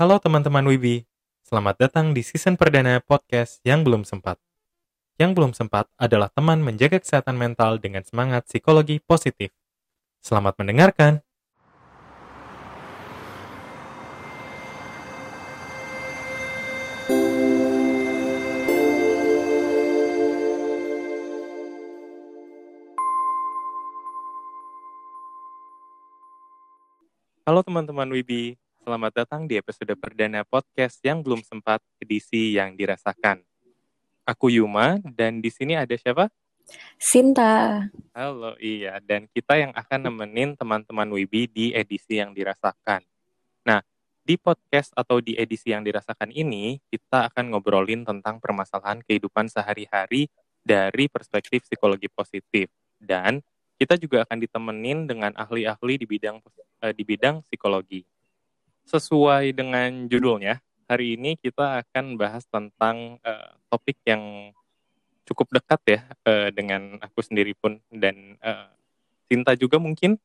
Halo teman-teman Wibi, selamat datang di season perdana podcast yang belum sempat. Yang belum sempat adalah teman menjaga kesehatan mental dengan semangat psikologi positif. Selamat mendengarkan. Halo teman-teman Wibi, selamat datang di episode perdana podcast yang belum sempat edisi yang dirasakan. Aku Yuma dan di sini ada siapa? Sinta. Halo, iya. Dan kita yang akan nemenin teman-teman Wibi di edisi yang dirasakan. Nah, di podcast atau di edisi yang dirasakan ini, kita akan ngobrolin tentang permasalahan kehidupan sehari-hari dari perspektif psikologi positif. Dan kita juga akan ditemenin dengan ahli-ahli di bidang uh, di bidang psikologi. Sesuai dengan judulnya, hari ini kita akan bahas tentang uh, topik yang cukup dekat ya uh, dengan aku sendiri pun dan uh, Cinta juga mungkin.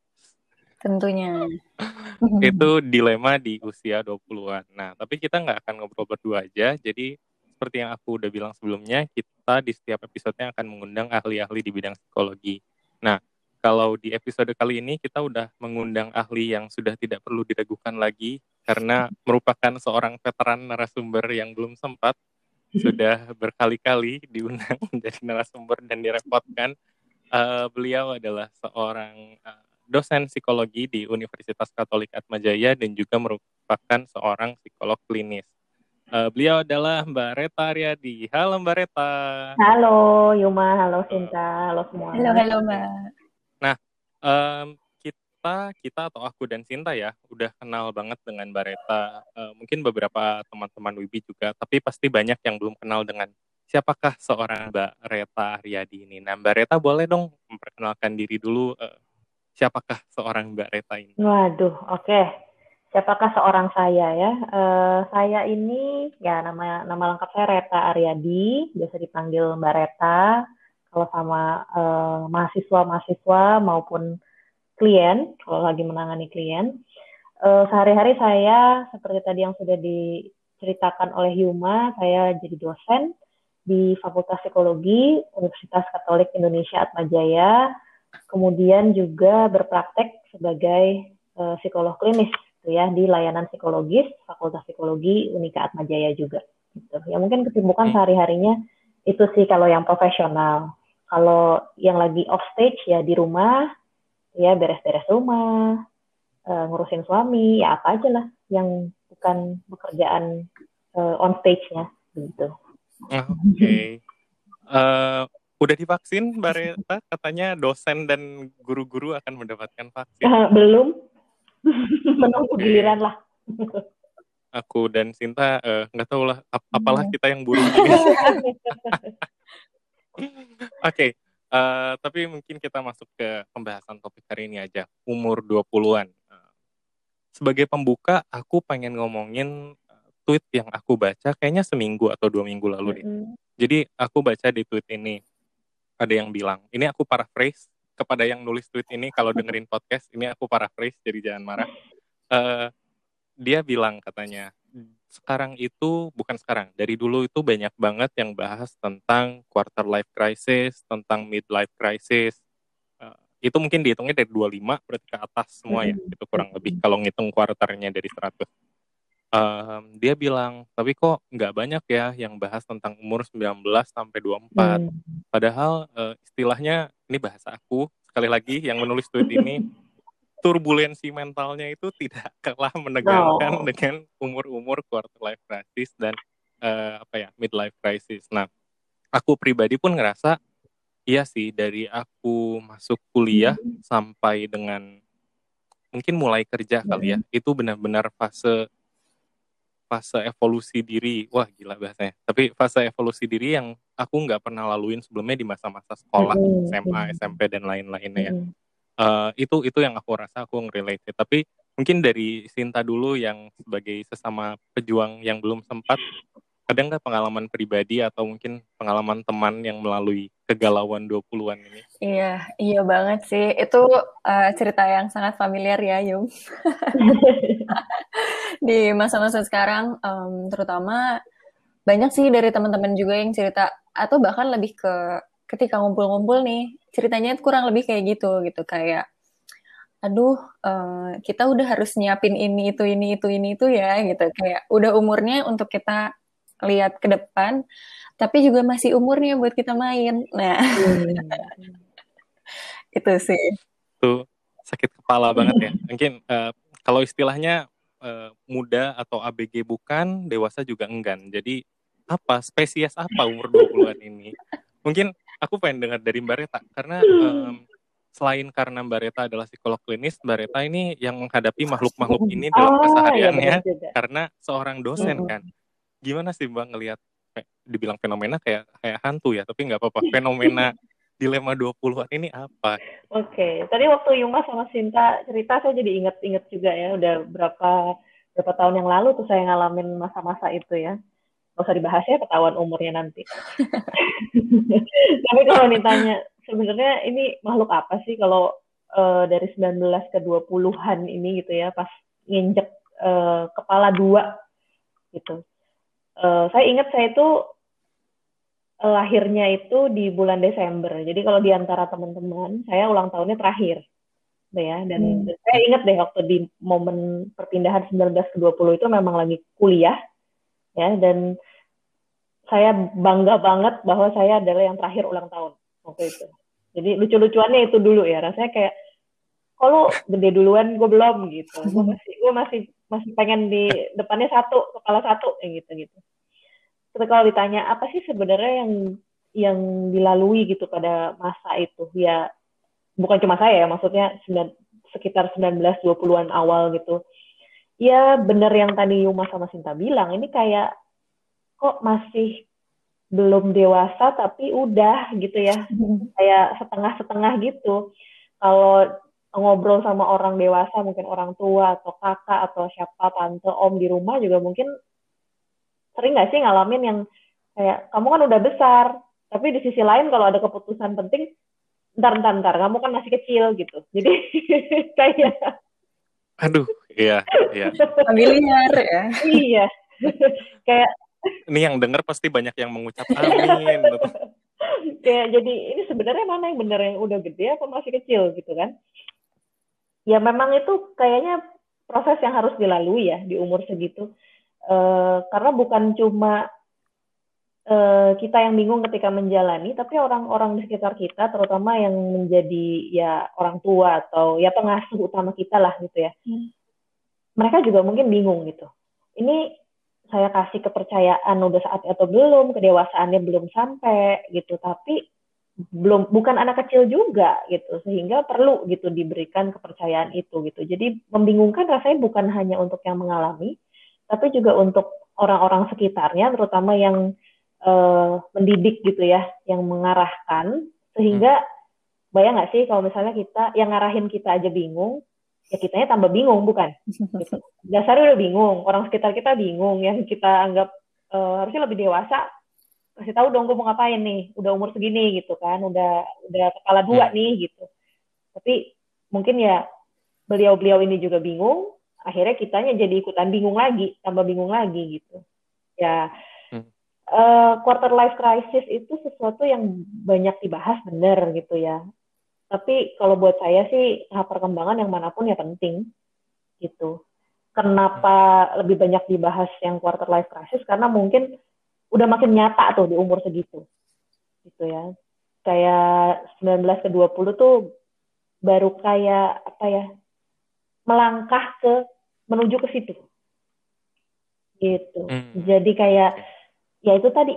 Tentunya. itu dilema di usia 20-an. Nah, tapi kita nggak akan ngobrol berdua aja. Jadi seperti yang aku udah bilang sebelumnya, kita di setiap episodenya akan mengundang ahli-ahli di bidang psikologi. Nah, kalau di episode kali ini kita udah mengundang ahli yang sudah tidak perlu diragukan lagi karena merupakan seorang veteran narasumber yang belum sempat sudah berkali-kali diundang menjadi narasumber dan direpotkan. Uh, beliau adalah seorang uh, dosen psikologi di Universitas Katolik Atmajaya dan juga merupakan seorang psikolog klinis. Uh, beliau adalah Mbak Reta Aryadi. Halo Mbak Reta. Halo Yuma, halo Sinta, halo semua. Halo, halo Mbak um, kita kita atau aku dan Sinta ya udah kenal banget dengan Bareta. Uh, mungkin beberapa teman-teman Wibi juga, tapi pasti banyak yang belum kenal dengan siapakah seorang Mbak Reta Aryadi ini. Nah, Mbak Reta boleh dong memperkenalkan diri dulu. Uh, siapakah seorang Mbak Reta ini? Waduh, oke. Okay. Siapakah seorang saya ya? Uh, saya ini ya nama nama lengkap saya Reta Aryadi, biasa dipanggil Mbak Reta kalau sama uh, mahasiswa-mahasiswa maupun klien, kalau lagi menangani klien. Uh, sehari-hari saya, seperti tadi yang sudah diceritakan oleh Yuma, saya jadi dosen di Fakultas Psikologi Universitas Katolik Indonesia Atmajaya, kemudian juga berpraktek sebagai uh, psikolog klinis gitu ya di layanan psikologis Fakultas Psikologi Unika Atmajaya juga. Gitu. Ya mungkin kesibukan hmm. sehari-harinya itu sih kalau yang profesional. Kalau yang lagi off stage ya di rumah, ya beres-beres rumah, uh, ngurusin suami, ya apa aja lah yang bukan pekerjaan uh, on stage-nya gitu. Oke. Okay. Uh, udah divaksin, Mbak Reta? Katanya dosen dan guru-guru akan mendapatkan vaksin. Uh, belum. Menunggu giliran lah. Aku dan Sinta nggak uh, tahu lah ap apalah iya. kita yang buruk. okay, uh, eh, tapi mungkin kita masuk ke pembahasan topik hari ini aja, umur 20-an. Uh, sebagai pembuka, aku pengen ngomongin uh, tweet yang aku baca kayaknya seminggu atau dua minggu lalu deh. Mm -hmm. Jadi aku baca di tweet ini, ada yang bilang, ini aku paraphrase kepada yang nulis tweet ini, kalau dengerin podcast, ini aku paraphrase, jadi jangan marah. Uh, dia bilang katanya, sekarang itu bukan sekarang, dari dulu itu banyak banget yang bahas tentang quarter life crisis, tentang mid life crisis. Uh, itu mungkin dihitungnya dari 25 berarti ke atas semua ya, itu kurang lebih kalau ngitung kuarternya dari 100. Um, dia bilang, tapi kok nggak banyak ya yang bahas tentang umur 19 sampai 24. Hmm. Padahal uh, istilahnya ini bahasa aku, sekali lagi yang menulis tweet ini turbulensi mentalnya itu tidak kalah menegangkan no. dengan umur-umur quarter life crisis dan uh, apa ya midlife crisis. Nah, aku pribadi pun ngerasa iya sih dari aku masuk kuliah hmm. sampai dengan mungkin mulai kerja hmm. kali ya itu benar-benar fase fase evolusi diri wah gila bahasanya tapi fase evolusi diri yang aku nggak pernah laluin sebelumnya di masa-masa sekolah hmm. SMA SMP dan lain-lainnya ya hmm uh, itu itu yang aku rasa aku ngerelate tapi mungkin dari Sinta dulu yang sebagai sesama pejuang yang belum sempat ada nggak pengalaman pribadi atau mungkin pengalaman teman yang melalui kegalauan 20-an ini? Iya, iya banget sih. Itu uh, cerita yang sangat familiar ya, Yung. Di masa-masa sekarang, um, terutama banyak sih dari teman-teman juga yang cerita, atau bahkan lebih ke ketika ngumpul-ngumpul nih, ceritanya kurang lebih kayak gitu, gitu. Kayak, aduh, uh, kita udah harus nyiapin ini, itu, ini, itu, ini, itu ya, gitu. Kayak udah umurnya untuk kita lihat ke depan, tapi juga masih umurnya buat kita main. Nah, hmm. itu sih. Tuh sakit kepala banget ya. Mungkin uh, kalau istilahnya uh, muda atau ABG bukan, dewasa juga enggan. Jadi apa spesies apa umur 20-an ini? Mungkin aku pengen dengar dari Mbak Reta karena um, selain karena Mbak Reta adalah psikolog klinis, Mbak Reta ini yang menghadapi makhluk-makhluk ini dalam oh, kesehariannya iya karena seorang dosen kan gimana sih mbak ngelihat kayak dibilang fenomena kayak kayak hantu ya tapi nggak apa-apa fenomena dilema 20-an ini apa? Oke, okay. tadi waktu Yuma sama Sinta cerita saya jadi inget-inget juga ya, udah berapa berapa tahun yang lalu tuh saya ngalamin masa-masa itu ya. Gak usah dibahas ya ketahuan umurnya nanti. Tapi kalau ditanya sebenarnya ini makhluk apa sih kalau uh, dari 19 ke 20-an ini gitu ya, pas nginjek uh, kepala dua gitu uh, saya ingat saya itu uh, lahirnya itu di bulan Desember. Jadi kalau di antara teman-teman, saya ulang tahunnya terakhir. ya, dan hmm. saya ingat deh waktu di momen perpindahan 19 ke 20 itu memang lagi kuliah ya dan saya bangga banget bahwa saya adalah yang terakhir ulang tahun waktu itu. Jadi lucu-lucuannya itu dulu ya, rasanya kayak kalau gede duluan? Gue belum gitu. Gue masih gue masih masih pengen di depannya satu kepala satu kayak gitu gitu. Tapi kalau ditanya apa sih sebenarnya yang yang dilalui gitu pada masa itu? Ya bukan cuma saya ya maksudnya sekitar 19-20an awal gitu ya bener yang tadi Yuma sama Sinta bilang ini kayak kok masih belum dewasa tapi udah gitu ya. Kayak setengah-setengah gitu. Kalau ngobrol sama orang dewasa, mungkin orang tua atau kakak atau siapa tante om di rumah juga mungkin sering nggak sih ngalamin yang kayak kamu kan udah besar, tapi di sisi lain kalau ada keputusan penting, ntar ntar ntar kamu kan masih kecil gitu, jadi kayak aduh iya iya. Familiar ya. Iya. Kayak ini yang denger pasti banyak yang mengucap amin gitu. kayak jadi ini sebenarnya mana yang bener yang udah gede apa masih kecil gitu kan? Ya memang itu kayaknya proses yang harus dilalui ya di umur segitu. Uh, karena bukan cuma uh, kita yang bingung ketika menjalani tapi orang-orang di sekitar kita terutama yang menjadi ya orang tua atau ya pengasuh utama kita lah gitu ya. Hmm. Mereka juga mungkin bingung gitu. Ini saya kasih kepercayaan udah saatnya atau belum kedewasaannya belum sampai gitu. Tapi belum bukan anak kecil juga gitu. Sehingga perlu gitu diberikan kepercayaan itu gitu. Jadi membingungkan rasanya bukan hanya untuk yang mengalami tapi juga untuk orang-orang sekitarnya terutama yang uh, mendidik gitu ya yang mengarahkan. Sehingga hmm. bayang nggak sih kalau misalnya kita yang ngarahin kita aja bingung ya kitanya tambah bingung bukan gitu. dasarnya udah bingung orang sekitar kita bingung yang kita anggap uh, harusnya lebih dewasa kasih tahu dong gue mau ngapain nih udah umur segini gitu kan udah udah kepala dua hmm. nih gitu tapi mungkin ya beliau-beliau ini juga bingung akhirnya kitanya jadi ikutan bingung lagi tambah bingung lagi gitu ya hmm. uh, quarter life crisis itu sesuatu yang banyak dibahas bener gitu ya tapi kalau buat saya sih tahap perkembangan yang mana pun ya penting gitu. Kenapa hmm. lebih banyak dibahas yang quarter life crisis? Karena mungkin udah makin nyata tuh di umur segitu gitu ya. Kayak 19 ke 20 tuh baru kayak apa ya melangkah ke menuju ke situ. Gitu. Hmm. jadi kayak ya itu tadi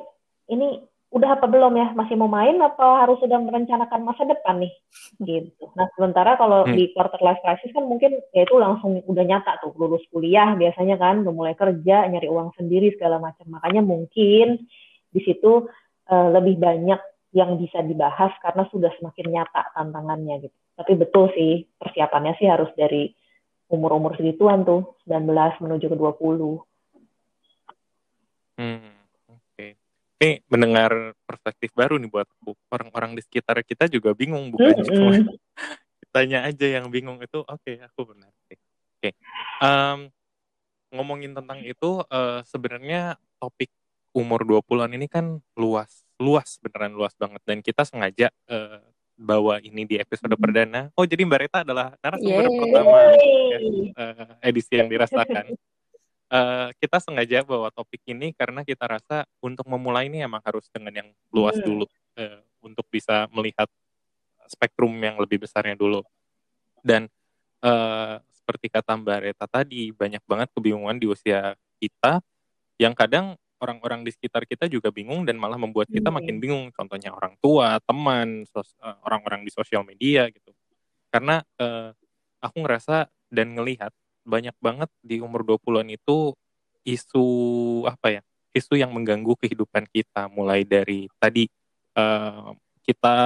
ini udah apa belum ya? Masih mau main apa harus sudah merencanakan masa depan nih? Gitu. Nah sementara kalau hmm. di quarter life crisis kan mungkin ya itu langsung udah nyata tuh lulus kuliah biasanya kan udah mulai kerja nyari uang sendiri segala macam. Makanya mungkin di situ uh, lebih banyak yang bisa dibahas karena sudah semakin nyata tantangannya gitu. Tapi betul sih persiapannya sih harus dari umur-umur segituan tuh 19 menuju ke 20 hmm ini mendengar perspektif baru nih buat orang-orang di sekitar kita juga bingung bukan mm -hmm. cuma kitanya aja yang bingung itu oke okay, aku benar oke okay. um, ngomongin tentang itu uh, sebenarnya topik umur 20-an ini kan luas luas beneran luas banget dan kita sengaja uh, bawa ini di episode perdana. Oh, jadi Mbak Rita adalah narasumber Yeay. pertama uh, edisi yang dirasakan. Uh, kita sengaja bawa topik ini karena kita rasa untuk memulai ini emang harus dengan yang luas hmm. dulu uh, untuk bisa melihat spektrum yang lebih besarnya dulu. Dan uh, seperti kata Mbak Rita tadi, banyak banget kebingungan di usia kita yang kadang orang-orang di sekitar kita juga bingung dan malah membuat kita makin bingung. Contohnya orang tua, teman, eh, orang-orang di sosial media gitu. Karena uh, aku ngerasa dan ngelihat banyak banget di umur 20-an itu isu apa ya? Isu yang mengganggu kehidupan kita mulai dari tadi uh, kita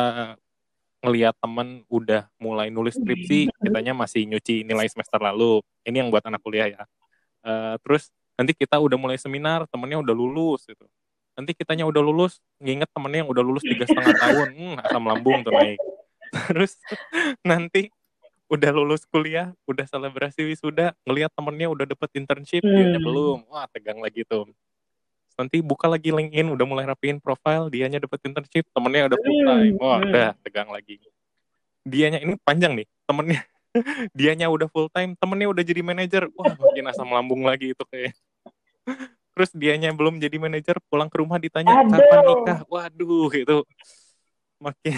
ngelihat teman udah mulai nulis skripsi, kitanya masih nyuci nilai semester lalu. Ini yang buat anak kuliah ya. Uh, terus nanti kita udah mulai seminar temennya udah lulus gitu nanti kitanya udah lulus nginget temennya yang udah lulus tiga setengah tahun hmm, asam lambung tuh naik terus nanti udah lulus kuliah udah selebrasi wisuda ngelihat temennya udah dapet internship hmm. dia belum. Wah tegang lagi tuh. Nanti buka lagi LinkedIn udah mulai rapiin profile dianya dapet internship temennya udah full time wah hmm. udah tegang lagi. Dianya ini panjang nih temennya. Dianya udah full time temennya udah jadi manajer. Wah makin asam lambung lagi itu kayak terus dianya belum jadi manajer pulang ke rumah ditanya Aduh. kapan nikah? Waduh gitu makin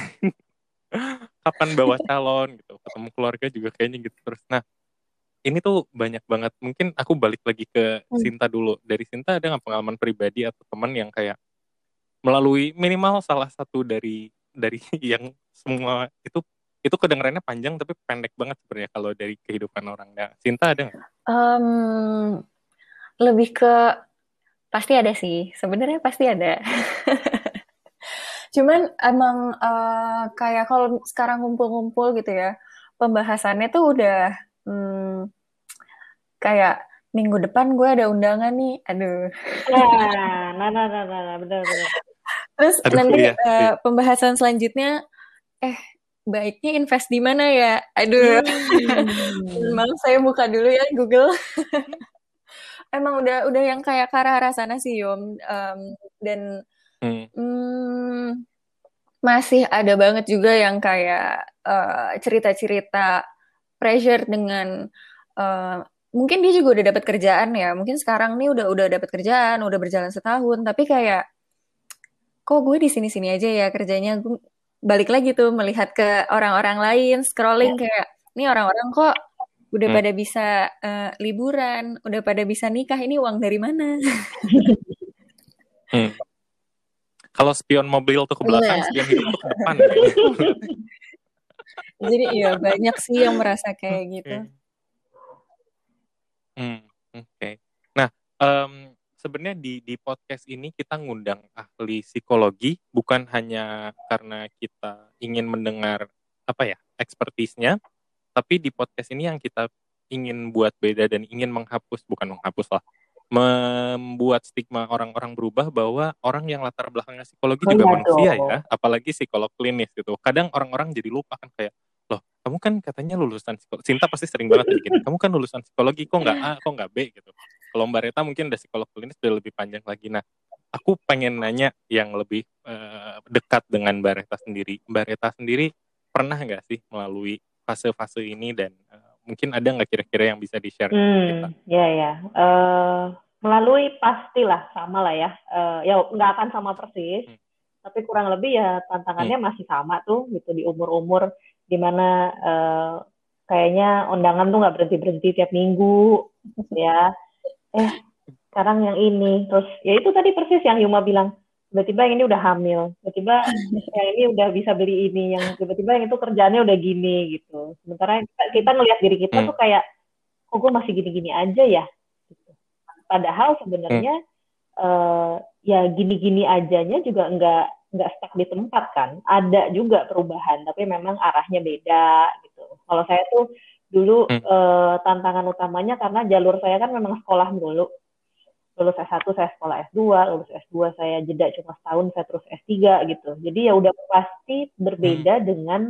kapan bawa calon gitu ketemu keluarga juga kayaknya gitu terus nah ini tuh banyak banget mungkin aku balik lagi ke hmm. Sinta dulu dari Sinta ada nggak pengalaman pribadi atau teman yang kayak melalui minimal salah satu dari dari yang semua itu itu kedengarannya panjang tapi pendek banget sebenarnya kalau dari kehidupan orang. Nah, Sinta ada nggak? Um, lebih ke pasti ada sih. Sebenarnya pasti ada. Cuman emang uh, kayak kalau sekarang ngumpul-ngumpul gitu ya, pembahasannya tuh udah hmm, kayak minggu depan gue ada undangan nih. Aduh. Nah, nah, nah, nah, nah, benar, benar. Terus Aduh, nanti iya, uh, iya. pembahasan selanjutnya, eh baiknya invest di mana ya? Aduh, hmm. maaf saya buka dulu ya Google. Emang udah udah yang kayak ke arah sana sih Yom um, dan hmm. Hmm, masih ada banget juga yang kayak uh, cerita-cerita pressure dengan uh, mungkin dia juga udah dapat kerjaan ya mungkin sekarang nih udah udah dapat kerjaan udah berjalan setahun tapi kayak kok gue di sini sini aja ya kerjanya gue balik lagi tuh melihat ke orang-orang lain scrolling ya. kayak ini orang-orang kok udah hmm. pada bisa uh, liburan, udah pada bisa nikah, ini uang dari mana? hmm. Kalau spion mobil tuh ke belakang, yeah. spion hidup tuh ke depan. Jadi iya banyak sih yang merasa kayak gitu. Hmm, oke. Okay. Nah, um, sebenarnya di di podcast ini kita ngundang ahli psikologi bukan hanya karena kita ingin mendengar apa ya ekspertisnya, tapi di podcast ini yang kita ingin buat beda dan ingin menghapus bukan menghapus lah membuat stigma orang-orang berubah bahwa orang yang latar belakangnya psikologi oh, juga iya manusia ya, apalagi psikolog klinis gitu. Kadang orang-orang jadi lupa kan kayak loh kamu kan katanya lulusan psikologi Cinta pasti sering banget bikin kamu kan lulusan psikologi kok nggak A kok nggak B? gitu. Kalau Mbak Reta mungkin ada psikolog klinis udah lebih panjang lagi. Nah aku pengen nanya yang lebih uh, dekat dengan Mbak Reta sendiri. Mbak Reta sendiri pernah nggak sih melalui fase-fase ini dan uh, mungkin ada nggak kira-kira yang bisa di share hmm, kita? ya ya. Uh, melalui pastilah sama lah ya. Uh, ya nggak akan sama persis. Hmm. tapi kurang lebih ya tantangannya hmm. masih sama tuh gitu di umur-umur di mana uh, kayaknya undangan tuh nggak berhenti berhenti tiap minggu ya. Eh sekarang yang ini. Terus ya itu tadi persis yang Yuma bilang tiba-tiba yang ini udah hamil tiba-tiba yang ini udah bisa beli ini yang tiba-tiba yang itu kerjanya udah gini gitu sementara kita, kita ngelihat diri kita hmm. tuh kayak kok gue masih gini-gini aja ya gitu. padahal sebenarnya hmm. uh, ya gini-gini ajanya juga nggak nggak stuck di tempat kan ada juga perubahan tapi memang arahnya beda gitu kalau saya tuh dulu hmm. eh, tantangan utamanya karena jalur saya kan memang sekolah dulu lulus S1 saya sekolah S2, lulus S2 saya jeda cuma setahun saya terus S3 gitu. Jadi ya udah pasti berbeda hmm. dengan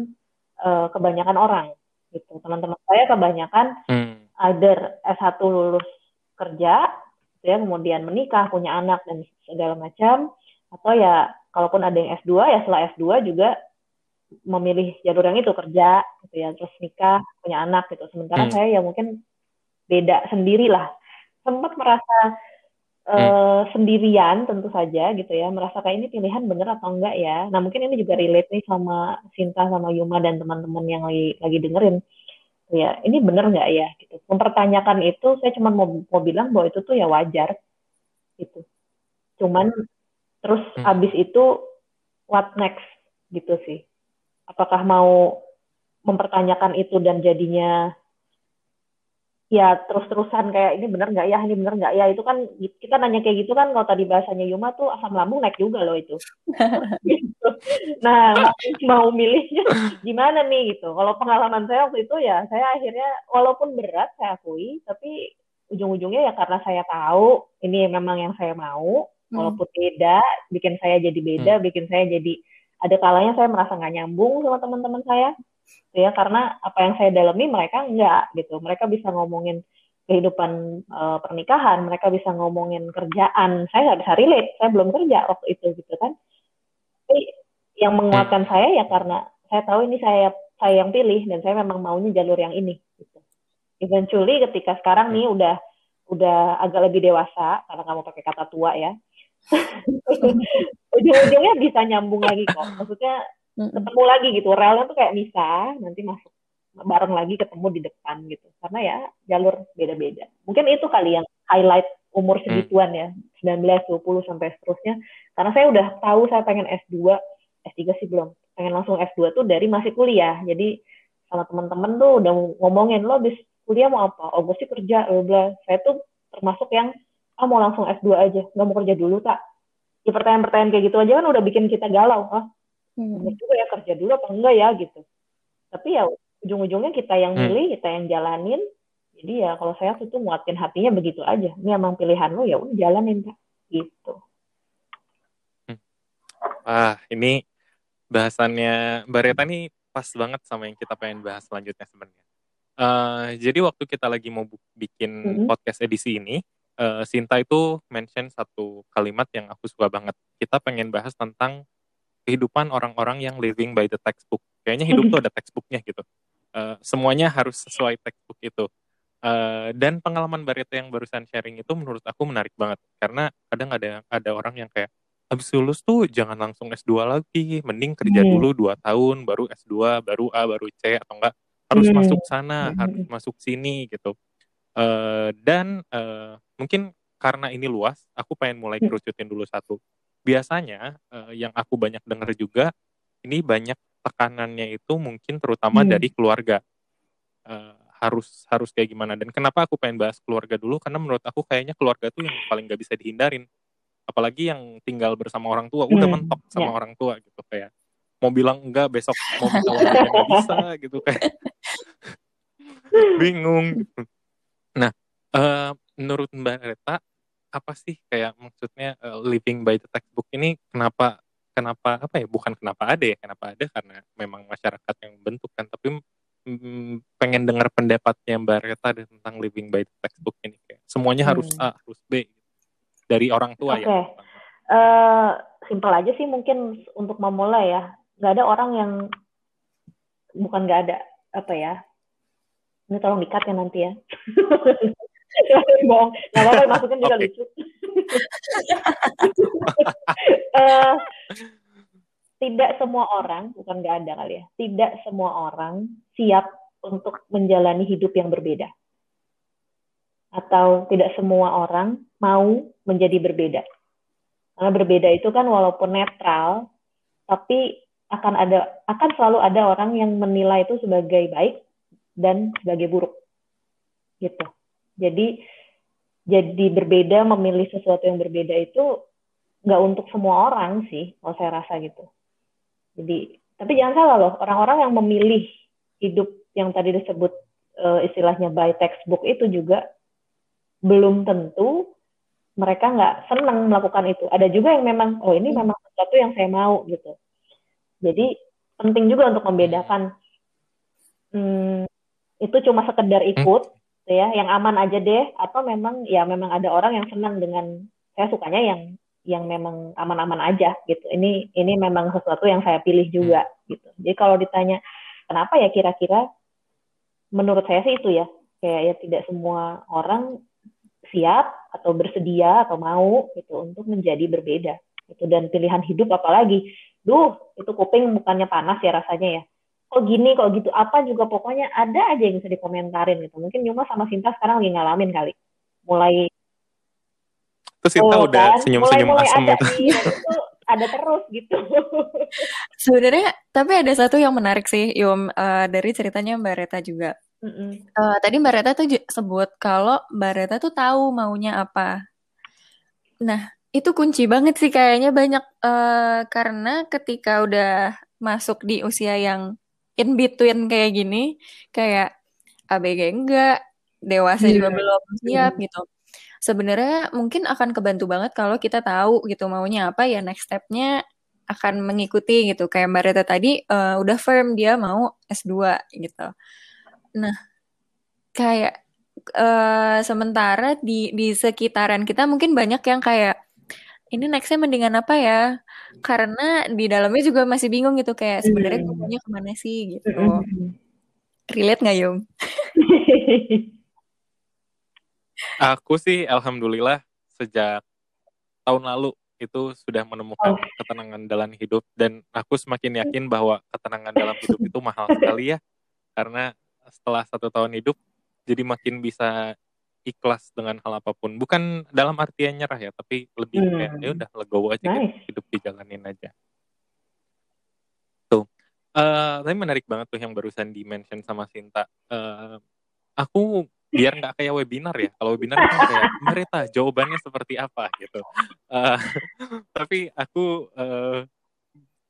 uh, kebanyakan orang gitu. Teman-teman saya kebanyakan hmm. either S1 lulus kerja gitu ya, kemudian menikah, punya anak dan segala macam atau ya kalaupun ada yang S2 ya setelah S2 juga memilih jalur yang itu kerja gitu ya terus nikah punya anak gitu sementara hmm. saya ya mungkin beda sendiri lah sempat merasa uh, hmm. sendirian tentu saja gitu ya. Merasa kayak ini pilihan bener atau enggak ya. Nah mungkin ini juga relate nih sama Sinta sama Yuma dan teman-teman yang lagi lagi dengerin. Ya ini bener nggak ya gitu. Mempertanyakan itu saya cuma mau mau bilang bahwa itu tuh ya wajar gitu. Cuman terus hmm. abis itu what next gitu sih. Apakah mau mempertanyakan itu dan jadinya ya terus-terusan kayak ini bener nggak ya ini bener nggak ya itu kan kita nanya kayak gitu kan kalau tadi bahasanya Yuma tuh asam lambung naik juga loh itu gitu. nah mau milihnya gimana nih gitu kalau pengalaman saya waktu itu ya saya akhirnya walaupun berat saya akui tapi ujung-ujungnya ya karena saya tahu ini memang yang saya mau hmm. walaupun beda bikin saya jadi beda hmm. bikin saya jadi ada kalanya saya merasa nggak nyambung sama teman-teman saya ya karena apa yang saya dalami mereka enggak gitu. Mereka bisa ngomongin kehidupan uh, pernikahan mereka bisa ngomongin kerjaan. Saya nggak bisa relate saya belum kerja waktu itu gitu kan. Tapi yang menguatkan hmm. saya ya karena saya tahu ini saya saya yang pilih dan saya memang maunya jalur yang ini gitu. Eventually ketika sekarang nih udah udah agak lebih dewasa karena kamu pakai kata tua ya. Ujung-ujungnya bisa nyambung lagi kok. Maksudnya ketemu lagi gitu. Relnya tuh kayak misah nanti masuk bareng lagi ketemu di depan gitu. Karena ya jalur beda-beda. Mungkin itu kali yang highlight umur mm. segituan ya. 19 20 sampai seterusnya. Karena saya udah tahu saya pengen S2 S3 sih belum. Pengen langsung S2 tuh dari masih kuliah. Jadi sama teman-teman tuh udah ngomongin lo bis kuliah mau apa? Oh gue sih kerja bla saya tuh termasuk yang ah mau langsung S2 aja. Nggak mau kerja dulu tak ya pertanyaan-pertanyaan kayak gitu aja kan udah bikin kita galau ah hmm. juga ya kerja dulu apa enggak ya gitu tapi ya ujung-ujungnya kita yang hmm. milih hmm. kita yang jalanin jadi ya kalau saya tuh nguatin hatinya begitu aja ini emang pilihan lo ya udah jalanin kak gitu hmm. ah ini bahasannya Mbak Reta nih pas banget sama yang kita pengen bahas selanjutnya sebenarnya uh, jadi waktu kita lagi mau bikin -hmm. podcast edisi ini uh, Sinta itu mention satu kalimat yang aku suka banget kita pengen bahas tentang kehidupan orang-orang yang living by the textbook. Kayaknya hidup tuh ada textbooknya gitu. Uh, semuanya harus sesuai textbook itu. Uh, dan pengalaman Barita yang barusan sharing itu menurut aku menarik banget karena kadang ada ada orang yang kayak habis lulus tuh jangan langsung S2 lagi, mending kerja hmm. dulu dua tahun baru S2, baru A, baru C atau enggak harus hmm. masuk sana, hmm. harus masuk sini gitu. Uh, dan uh, mungkin karena ini luas, aku pengen mulai hmm. kerucutin dulu satu biasanya uh, yang aku banyak dengar juga ini banyak tekanannya itu mungkin terutama hmm. dari keluarga uh, harus harus kayak gimana dan kenapa aku pengen bahas keluarga dulu karena menurut aku kayaknya keluarga tuh yang paling gak bisa dihindarin apalagi yang tinggal bersama orang tua udah hmm. mentok sama yeah. orang tua gitu kayak mau bilang enggak besok mau bilang enggak bisa gitu kayak bingung gitu. nah uh, menurut mbak Reta apa sih kayak maksudnya uh, living by the textbook ini kenapa kenapa apa ya bukan kenapa ada ya kenapa ada karena memang masyarakat yang bentuk kan tapi mm, pengen dengar pendapatnya Mbak Reta tentang living by the textbook ini kayak semuanya hmm. harus A harus B gitu. dari orang tua okay. ya. Uh, eh, simpel aja sih mungkin untuk memulai ya nggak ada orang yang bukan nggak ada apa ya ini tolong dikat ya nanti ya bohong. Nggak apa-apa masukin juga lucu. Uh, tidak semua orang bukan nggak ada kali ya tidak semua orang siap untuk menjalani hidup yang berbeda. Atau tidak semua orang mau menjadi berbeda. Karena berbeda itu kan walaupun netral tapi akan ada akan selalu ada orang yang menilai itu sebagai baik dan sebagai buruk. Gitu jadi jadi berbeda memilih sesuatu yang berbeda itu nggak untuk semua orang sih, kalau saya rasa gitu. Jadi tapi jangan salah loh, orang-orang yang memilih hidup yang tadi disebut uh, istilahnya by textbook itu juga belum tentu mereka nggak senang melakukan itu. Ada juga yang memang, oh ini memang sesuatu yang saya mau gitu. Jadi penting juga untuk membedakan hmm, itu cuma sekedar hmm. ikut, hmm. ya, yang aman aja deh, atau memang ya memang ada orang yang senang dengan saya sukanya yang yang memang aman-aman aja gitu. Ini ini memang sesuatu yang saya pilih juga hmm. gitu. Jadi kalau ditanya kenapa ya kira-kira, menurut saya sih itu ya kayak ya tidak semua orang siap atau bersedia atau mau gitu untuk menjadi berbeda itu dan pilihan hidup apalagi duh itu kuping bukannya panas ya rasanya ya kok gini kok gitu apa juga pokoknya ada aja yang bisa dikomentarin gitu. Mungkin Yuma sama Sinta sekarang lagi ngalamin kali. Mulai terus Sinta oh, udah kan? senyum-senyum mulai, asem ada, gitu. Iya, itu ada terus gitu. Sebenarnya tapi ada satu yang menarik sih Yum. Uh, dari ceritanya Mbak Reta juga. Uh, tadi Mbak Reta tuh sebut kalau Mbak Reta tuh tahu maunya apa. Nah, itu kunci banget sih kayaknya banyak uh, karena ketika udah masuk di usia yang in between kayak gini, kayak ABG enggak, dewasa yeah. juga iya. belum siap yeah. gitu. Sebenarnya mungkin akan kebantu banget kalau kita tahu gitu maunya apa ya next stepnya akan mengikuti gitu. Kayak Mbak Reta tadi uh, udah firm dia mau S2 gitu. Nah, kayak uh, sementara di di sekitaran kita mungkin banyak yang kayak ini nextnya mendingan apa ya? Karena di dalamnya juga masih bingung gitu kayak sebenarnya hmm. maunya ke mana sih gitu. Hmm. Relate nggak Yung? Aku sih alhamdulillah sejak tahun lalu itu sudah menemukan oh. ketenangan dalam hidup dan aku semakin yakin bahwa ketenangan dalam hidup itu mahal sekali ya karena setelah satu tahun hidup jadi makin bisa ikhlas dengan hal apa pun. Bukan dalam artian nyerah ya tapi lebih hmm. kayak ya udah legowo aja nice. gitu hidup dijalanin aja. Tuh. Uh, tapi menarik banget tuh yang barusan di mention sama Sinta. Uh, aku biar nggak kayak webinar ya kalau webinar kan kayak mereka jawabannya seperti apa? gitu. Uh, tapi aku uh,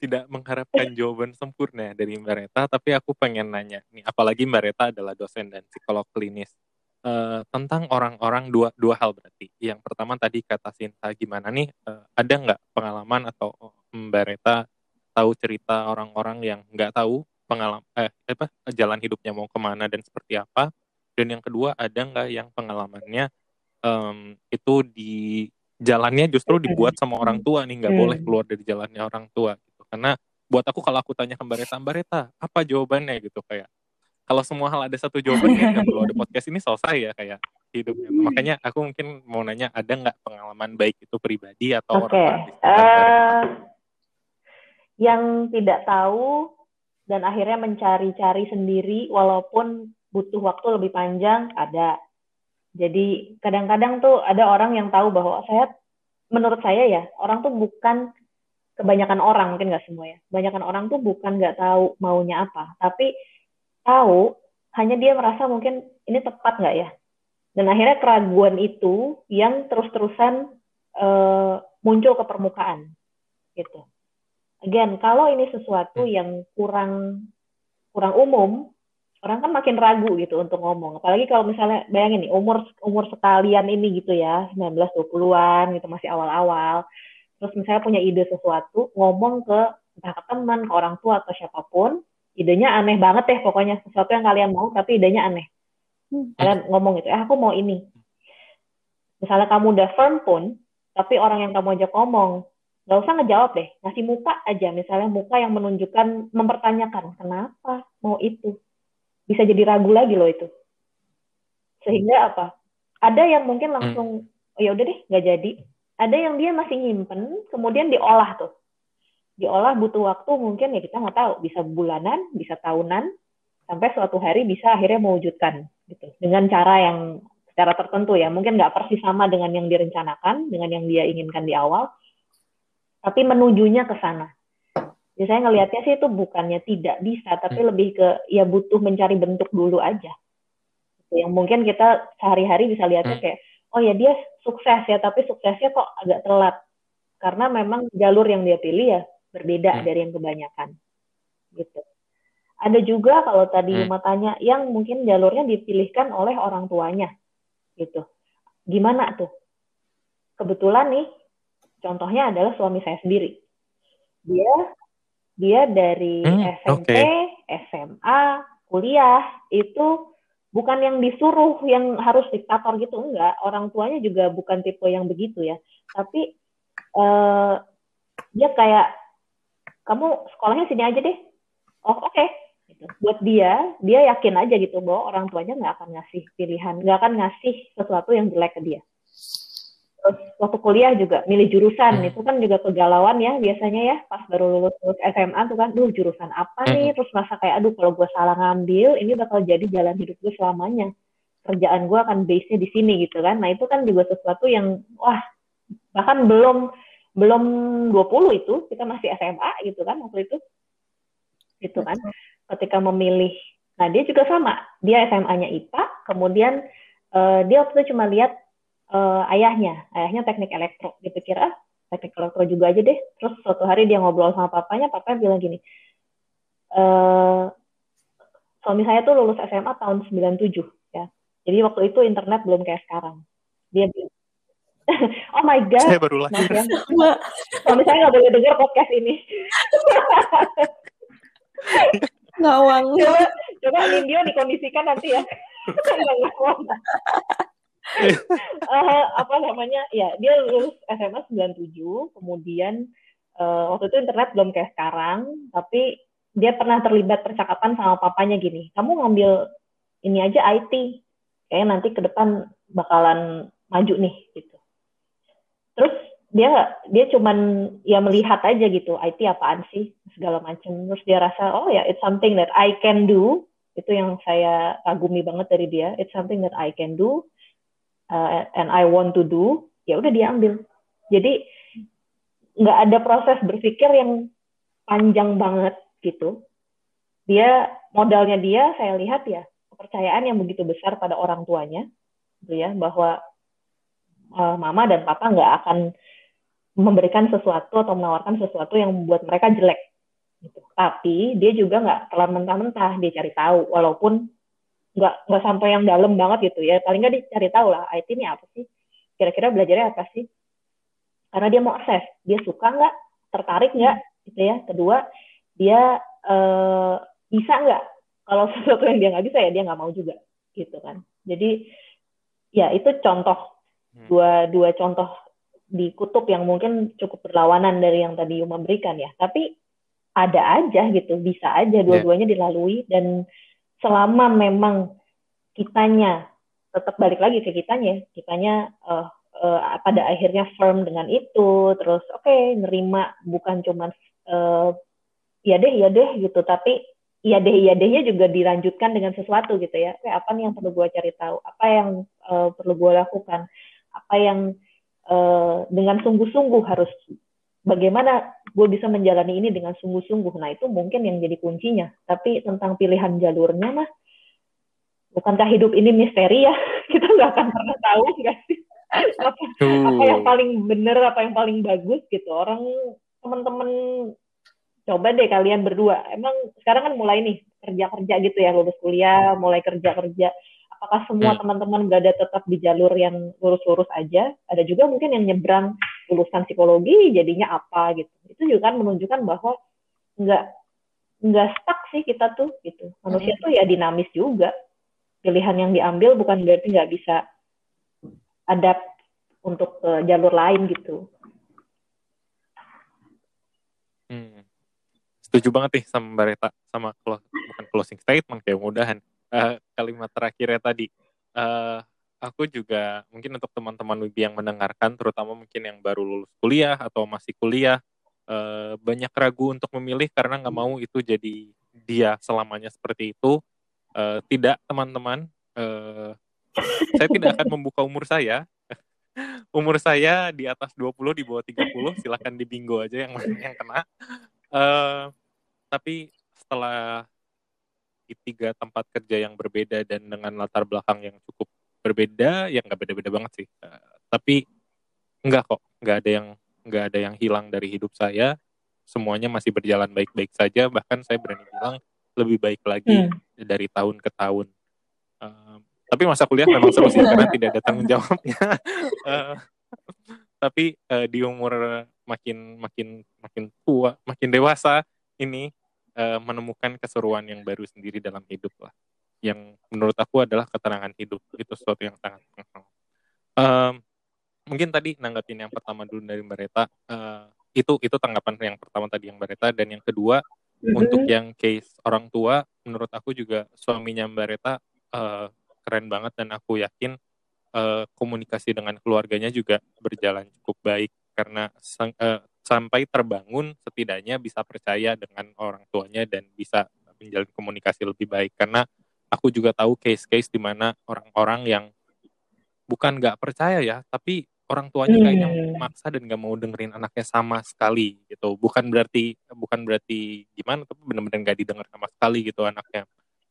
tidak mengharapkan jawaban sempurna dari Mbak Reta, tapi aku pengen nanya nih, apalagi Mbak Reta adalah dosen dan psikolog klinis uh, tentang orang-orang dua dua hal berarti. Yang pertama tadi kata Sinta gimana nih, uh, ada nggak pengalaman atau Mbak Reta tahu cerita orang-orang yang nggak tahu pengalaman eh apa jalan hidupnya mau ke mana dan seperti apa? Dan yang kedua ada nggak yang pengalamannya um, itu di jalannya justru dibuat sama orang tua nih nggak boleh hmm. keluar dari jalannya orang tua karena buat aku kalau aku tanya ke Mbak Reta, Mbak Reta, apa jawabannya gitu kayak kalau semua hal ada satu jawaban ya perlu ada podcast ini selesai ya kayak hidupnya. Makanya aku mungkin mau nanya ada nggak pengalaman baik itu pribadi atau okay. orang uh, yang tidak tahu dan akhirnya mencari-cari sendiri walaupun butuh waktu lebih panjang ada. Jadi kadang-kadang tuh ada orang yang tahu bahwa saya menurut saya ya orang tuh bukan kebanyakan orang mungkin nggak semua ya kebanyakan orang tuh bukan nggak tahu maunya apa tapi tahu hanya dia merasa mungkin ini tepat nggak ya? Dan akhirnya keraguan itu yang terus-terusan uh, muncul ke permukaan gitu. Again kalau ini sesuatu hmm. yang kurang kurang umum orang kan makin ragu gitu untuk ngomong. Apalagi kalau misalnya bayangin nih umur umur sekalian ini gitu ya 19 20-an gitu masih awal-awal. Terus misalnya punya ide sesuatu ngomong ke entah ke teman ke orang tua atau siapa pun idenya aneh banget deh pokoknya. Sesuatu yang kalian mau tapi idenya aneh. Hmm. kalian ngomong gitu eh aku mau ini. Misalnya kamu udah firm pun tapi orang yang kamu ajak ngomong nggak usah ngejawab deh. Ngasih muka aja. Misalnya muka yang menunjukkan mempertanyakan kenapa mau itu? Bisa jadi ragu lagi loh itu. Sehingga apa? Ada yang mungkin langsung oh, ya udah deh nggak jadi. Ada yang dia masih nyimpen kemudian diolah tuh diolah butuh waktu mungkin ya kita nggak tahu. Bisa bulanan bisa tahunan sampai suatu hari bisa akhirnya mewujudkan gitu. Dengan cara yang secara tertentu ya. Mungkin nggak persis sama dengan yang direncanakan dengan yang dia inginkan di awal tapi menujunya ke sana. Jadi saya ngelihatnya sih itu bukannya tidak bisa tapi hmm. lebih ke ya butuh mencari bentuk dulu aja. Yang mungkin kita sehari-hari bisa lihatnya hmm. kayak oh ya dia sukses ya tapi suksesnya kok agak telat. Karena memang jalur yang dia pilih ya berbeda hmm. dari yang kebanyakan gitu ada juga kalau tadi hmm. tanya yang mungkin jalurnya dipilihkan oleh orang tuanya gitu gimana tuh kebetulan nih contohnya adalah suami saya sendiri. Dia dia dari hmm, SMP, okay. SMA, kuliah itu bukan yang disuruh yang harus diktator gitu enggak. Orang tuanya juga bukan tipe yang begitu ya. Tapi uh, dia kayak kamu sekolahnya sini aja deh. Oh oke. Okay. Gitu. Buat dia, dia yakin aja gitu bahwa orang tuanya nggak akan ngasih pilihan, nggak akan ngasih sesuatu yang jelek ke dia terus waktu kuliah juga milih jurusan itu kan juga kegalauan ya biasanya ya pas baru lulus, lulus SMA tuh kan duh jurusan apa nih terus masa kayak aduh kalau gue salah ngambil ini bakal jadi jalan hidup gue selamanya kerjaan gue akan base nya di sini gitu kan nah itu kan juga sesuatu yang wah bahkan belum belum 20 itu kita masih SMA gitu kan waktu itu gitu kan ketika memilih nah dia juga sama dia SMA-nya IPA kemudian uh, dia waktu itu cuma lihat uh, ayahnya, ayahnya teknik elektro. Dia pikir ah teknik elektro juga aja deh. Terus suatu hari dia ngobrol sama papanya, papanya bilang gini, e, suami saya tuh lulus SMA tahun 97 ya. Jadi waktu itu internet belum kayak sekarang. Dia bilang, oh my god. Saya baru lahir. Ya. Suami saya nggak boleh dengar podcast ini. Ngawang. Coba, coba Nindyo dikondisikan nanti ya. uh, apa namanya ya dia lulus SMA 97 kemudian uh, waktu itu internet belum kayak sekarang tapi dia pernah terlibat percakapan sama papanya gini kamu ngambil ini aja IT kayaknya nanti ke depan bakalan maju nih gitu terus dia dia cuman ya melihat aja gitu IT apaan sih? segala macam terus dia rasa oh ya it's something that I can do. Itu yang saya kagumi banget dari dia. It's something that I can do uh, and I want to do, ya udah dia ambil. Jadi nggak ada proses berpikir yang panjang banget gitu. Dia modalnya dia saya lihat ya kepercayaan yang begitu besar pada orang tuanya, gitu ya bahwa uh, mama dan papa nggak akan memberikan sesuatu atau menawarkan sesuatu yang membuat mereka jelek. Gitu. Tapi dia juga nggak telan mentah-mentah, dia cari tahu walaupun nggak nggak sampai yang dalam banget gitu ya. Paling nggak dicari tahu lah IT ini apa sih? Kira-kira belajarnya apa sih? Karena dia mau akses. Dia suka nggak? Tertarik nggak? Gitu ya. Kedua dia uh, bisa nggak? Kalau sesuatu yang dia nggak bisa ya dia nggak mau juga. Gitu kan. Jadi ya itu contoh. Dua dua contoh di kutub yang mungkin cukup berlawanan dari yang tadi Yuma berikan ya tapi ada aja gitu bisa aja ya. dua-duanya dilalui dan selama memang kitanya tetap balik lagi ke kitanya, kitanya uh, uh, pada akhirnya firm dengan itu, terus oke okay, nerima bukan cuma uh, ya deh ya deh gitu, tapi iya deh iya dehnya juga dilanjutkan dengan sesuatu gitu ya. Kayak apa nih yang perlu gue cari tahu, apa yang uh, perlu gue lakukan, apa yang uh, dengan sungguh-sungguh harus bagaimana gue bisa menjalani ini dengan sungguh-sungguh. Nah itu mungkin yang jadi kuncinya. Tapi tentang pilihan jalurnya mah, bukankah hidup ini misteri ya? Kita nggak akan pernah tahu nggak sih? apa, apa yang paling benar, apa yang paling bagus gitu. Orang teman-teman coba deh kalian berdua. Emang sekarang kan mulai nih kerja-kerja gitu ya, lulus kuliah, mulai kerja-kerja apakah semua hmm. teman-teman berada tetap di jalur yang lurus-lurus aja ada juga mungkin yang nyebrang lulusan psikologi jadinya apa gitu itu juga kan menunjukkan bahwa nggak nggak stuck sih kita tuh gitu manusia hmm. tuh ya dinamis juga pilihan yang diambil bukan berarti nggak bisa ada untuk uh, jalur lain gitu hmm. setuju banget nih sama Mbak Reta sama bukan closing statement kayak mudahan uh, kalimat terakhirnya tadi. Uh, aku juga mungkin untuk teman-teman Wibi yang mendengarkan, terutama mungkin yang baru lulus kuliah atau masih kuliah, uh, banyak ragu untuk memilih karena nggak mau itu jadi dia selamanya seperti itu. Uh, tidak, teman-teman. Uh, saya tidak akan membuka umur saya. umur saya di atas 20, di bawah 30, silahkan di bingo aja yang yang kena. Uh, tapi setelah di tiga tempat kerja yang berbeda dan dengan latar belakang yang cukup berbeda yang nggak beda-beda banget sih. Uh, tapi nggak kok nggak ada yang nggak ada yang hilang dari hidup saya. Semuanya masih berjalan baik-baik saja. Bahkan saya berani bilang lebih baik lagi hmm. dari tahun ke tahun. Uh, tapi masa kuliah memang seru sih karena tidak ada tanggung jawabnya. Uh, tapi uh, di umur makin makin makin tua makin dewasa ini uh, menemukan keseruan yang baru sendiri dalam hidup lah. Yang menurut aku adalah keterangan hidup. Itu sesuatu yang sangat um, mungkin tadi nanggapin yang pertama dulu dari Mbak Reta. Uh, itu itu tanggapan yang pertama tadi yang Mbak Reta. Dan yang kedua mm-hmm. untuk yang case orang tua menurut aku juga suaminya Mbak Reta uh, keren banget dan aku yakin uh, komunikasi dengan keluarganya juga berjalan cukup baik. Karena sang, uh, sampai terbangun setidaknya bisa percaya dengan orang tuanya dan bisa menjalin komunikasi lebih baik. Karena aku juga tahu case-case di mana orang-orang yang bukan nggak percaya ya tapi orang tuanya kayaknya hmm. maksa dan nggak mau dengerin anaknya sama sekali gitu. Bukan berarti bukan berarti gimana tapi benar-benar nggak didengar sama sekali gitu anaknya.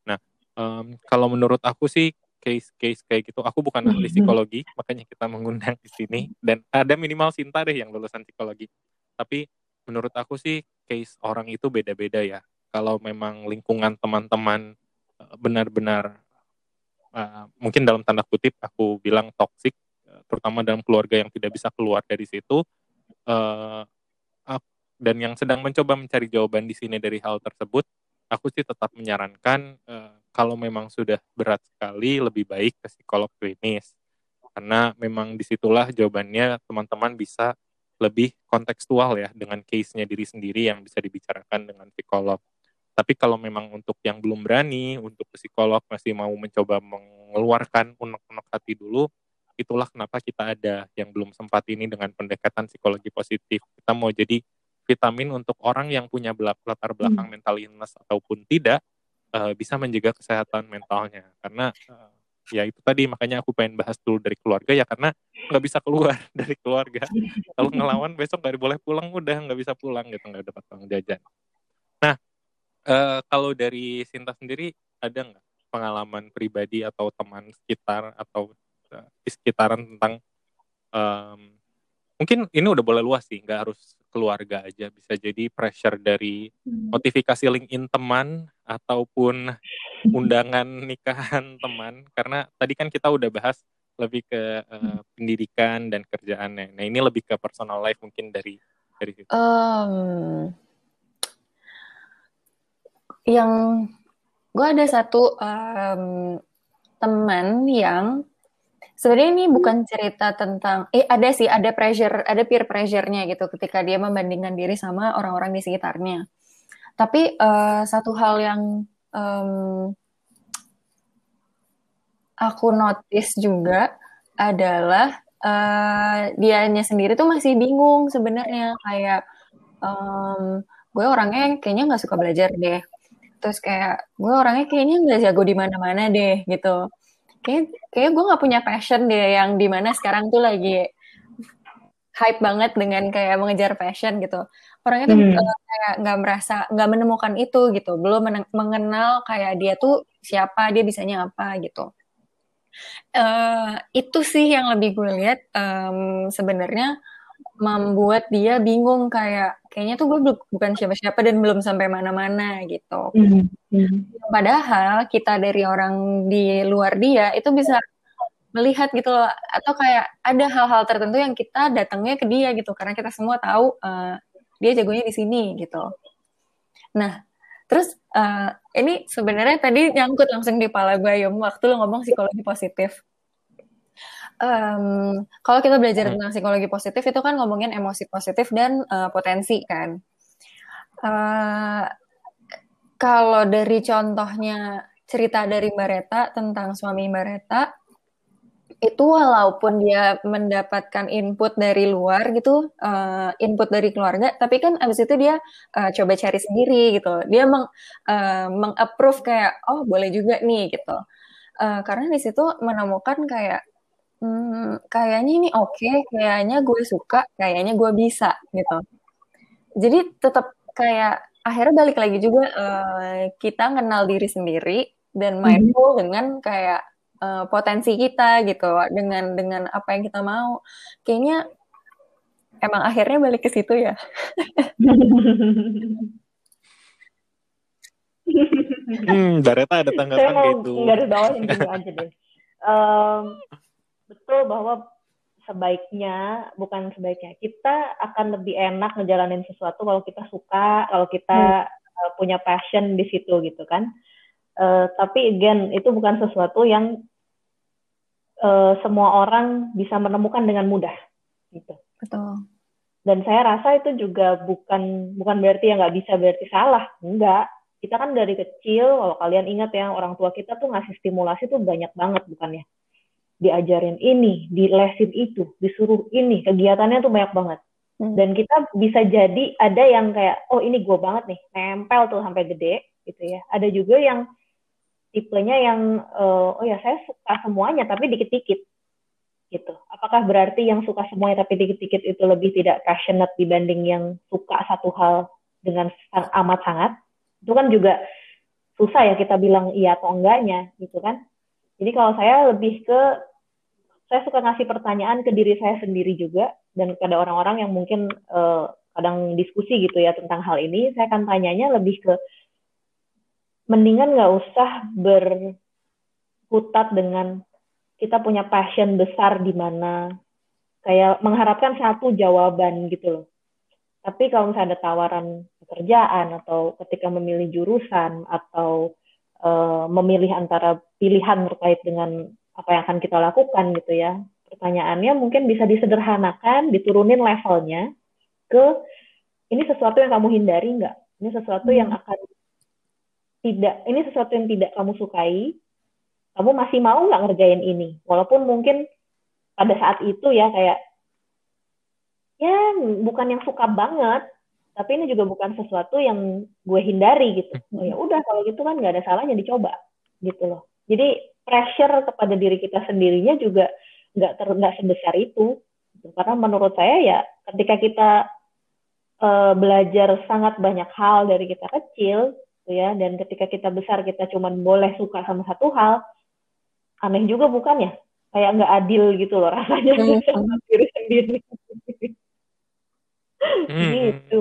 Nah um, kalau menurut aku sih case-case kayak gitu aku bukan ahli hmm. psikologi makanya kita mengundang di sini. Dan ada minimal Sinta deh yang lulusan psikologi tapi menurut aku sih case orang itu beda-beda ya. Kalau memang lingkungan teman-teman eh, benar-benar uh, mungkin dalam tanda kutip aku bilang toksik uh, terutama dalam keluarga yang tidak bisa keluar dari situ uh, dan yang sedang mencoba mencari jawaban di sini dari hal tersebut aku sih tetap menyarankan uh, kalau memang sudah berat sekali lebih baik ke psikolog klinis. Karena memang di situlah jawabannya teman-teman bisa lebih kontekstual ya dengan case-nya diri sendiri yang bisa dibicarakan dengan psikolog. Tapi kalau memang untuk yang belum berani, untuk psikolog masih mau mencoba mengeluarkan unek-unek hati dulu, itulah kenapa kita ada yang belum sempat ini dengan pendekatan psikologi positif. Kita mau jadi vitamin untuk orang yang punya latar belakang hmm. mental illness ataupun tidak, uh, bisa menjaga kesehatan mentalnya. Karena uh, ya itu tadi makanya aku pengen bahas dulu dari keluarga ya karena nggak bisa keluar dari keluarga. Kalau ngelawan besok nggak boleh pulang udah nggak bisa pulang gitu nggak dapat uang jajan. Nah uh, kalau dari Sinta sendiri ada nggak pengalaman pribadi atau teman sekitar atau uh, di sekitaran tentang um, mungkin ini udah boleh luas sih nggak harus keluarga aja bisa jadi pressure dari hmm. notifikasi LinkedIn teman ataupun undangan nikahan teman karena tadi kan kita udah bahas lebih ke uh, pendidikan dan kerjaannya. Nah ini lebih ke personal life mungkin dari dari situ. Um, yang gue ada satu um, teman yang sebenarnya ini bukan cerita tentang eh ada sih ada pressure ada peer pressure-nya gitu ketika dia membandingkan diri sama orang-orang di sekitarnya. Tapi uh, satu hal yang um, aku notice juga adalah uh, dianya sendiri tuh masih bingung sebenarnya. Kayak um, gue orangnya kayaknya nggak suka belajar deh. Terus kayak gue orangnya kayaknya nggak jago di mana-mana deh gitu kayak kayak gue nggak punya passion deh yang di mana sekarang tuh lagi hype banget dengan kayak mengejar passion gitu. Orangnya tuh hmm. uh, kayak nggak merasa nggak menemukan itu gitu. Belum mengenal kayak dia tuh siapa dia bisanya apa gitu. Uh, itu sih yang lebih gue lihat um, sebenarnya membuat dia bingung kayak kayaknya tuh gue bukan siapa-siapa dan belum sampai mana-mana gitu. Mm -hmm. Padahal kita dari orang di luar dia itu bisa melihat gitu loh atau kayak ada hal-hal tertentu yang kita datangnya ke dia gitu karena kita semua tahu uh, dia jagonya di sini gitu. Nah, terus uh, ini sebenarnya tadi nyangkut langsung di pala gue Yom waktu lo ngomong psikologi positif. Um, kalau kita belajar tentang psikologi positif itu kan ngomongin emosi positif dan uh, potensi kan. Uh, kalau dari contohnya cerita dari Mbak Reta tentang suami Mbak Reta, itu walaupun dia mendapatkan input dari luar gitu, uh, input dari keluarga, tapi kan abis itu dia uh, coba cari sendiri gitu. Dia meng uh, mengapprove kayak oh boleh juga nih gitu. Uh, karena di situ menemukan kayak hmm, kayaknya ini oke, okay, kayaknya gue suka, kayaknya gue bisa gitu. Jadi tetap kayak akhirnya balik lagi juga uh, kita kenal diri sendiri dan mhm. mindful mm -hmm. dengan kayak uh, potensi kita gitu dengan dengan apa yang kita mau kayaknya emang akhirnya balik ke situ ya hmm Bareta ada tanggapan Saya mau gitu garis bawah ini aja deh um, betul bahwa sebaiknya bukan sebaiknya kita akan lebih enak ngejalanin sesuatu kalau kita suka kalau kita hmm. uh, punya passion di situ gitu kan. Uh, tapi again itu bukan sesuatu yang uh, semua orang bisa menemukan dengan mudah gitu. Betul. Dan saya rasa itu juga bukan bukan berarti yang nggak bisa berarti salah. Enggak. Kita kan dari kecil kalau kalian ingat ya orang tua kita tuh ngasih stimulasi tuh banyak banget bukannya diajarin ini, dilesin itu, disuruh ini, kegiatannya tuh banyak banget. Hmm. Dan kita bisa jadi ada yang kayak, oh ini gue banget nih, nempel tuh sampai gede gitu ya. Ada juga yang tipenya yang, uh, oh ya saya suka semuanya tapi dikit-dikit gitu. Apakah berarti yang suka semuanya tapi dikit-dikit itu lebih tidak passionate dibanding yang suka satu hal dengan amat sangat? Itu kan juga susah ya kita bilang iya atau enggaknya gitu kan. Jadi kalau saya lebih ke saya suka ngasih pertanyaan ke diri saya sendiri juga dan kepada orang-orang yang mungkin uh, kadang diskusi gitu ya tentang hal ini, saya akan tanyanya lebih ke mendingan nggak usah berkutat dengan kita punya passion besar di mana kayak mengharapkan satu jawaban gitu loh. Tapi kalau misalnya ada tawaran pekerjaan atau ketika memilih jurusan atau uh, memilih antara pilihan terkait dengan apa yang akan kita lakukan gitu ya. Pertanyaannya mungkin bisa disederhanakan, diturunin levelnya ke ini sesuatu yang kamu hindari nggak? Ini sesuatu yang hmm. akan tidak, ini sesuatu yang tidak kamu sukai. Kamu masih mau nggak ngerjain ini? Walaupun mungkin pada saat itu ya kayak ya bukan yang suka banget, tapi ini juga bukan sesuatu yang gue hindari gitu. Oh ya udah kalau gitu kan nggak ada salahnya dicoba gitu loh. Jadi pressure kepada diri kita sendirinya juga nggak ter nggak sebesar itu karena menurut saya ya ketika kita uh, belajar sangat banyak hal dari kita kecil gitu ya dan ketika kita besar kita cuma boleh suka sama satu hal aneh juga bukan ya kayak nggak adil gitu loh rasanya hmm. sama diri sendiri hmm. gitu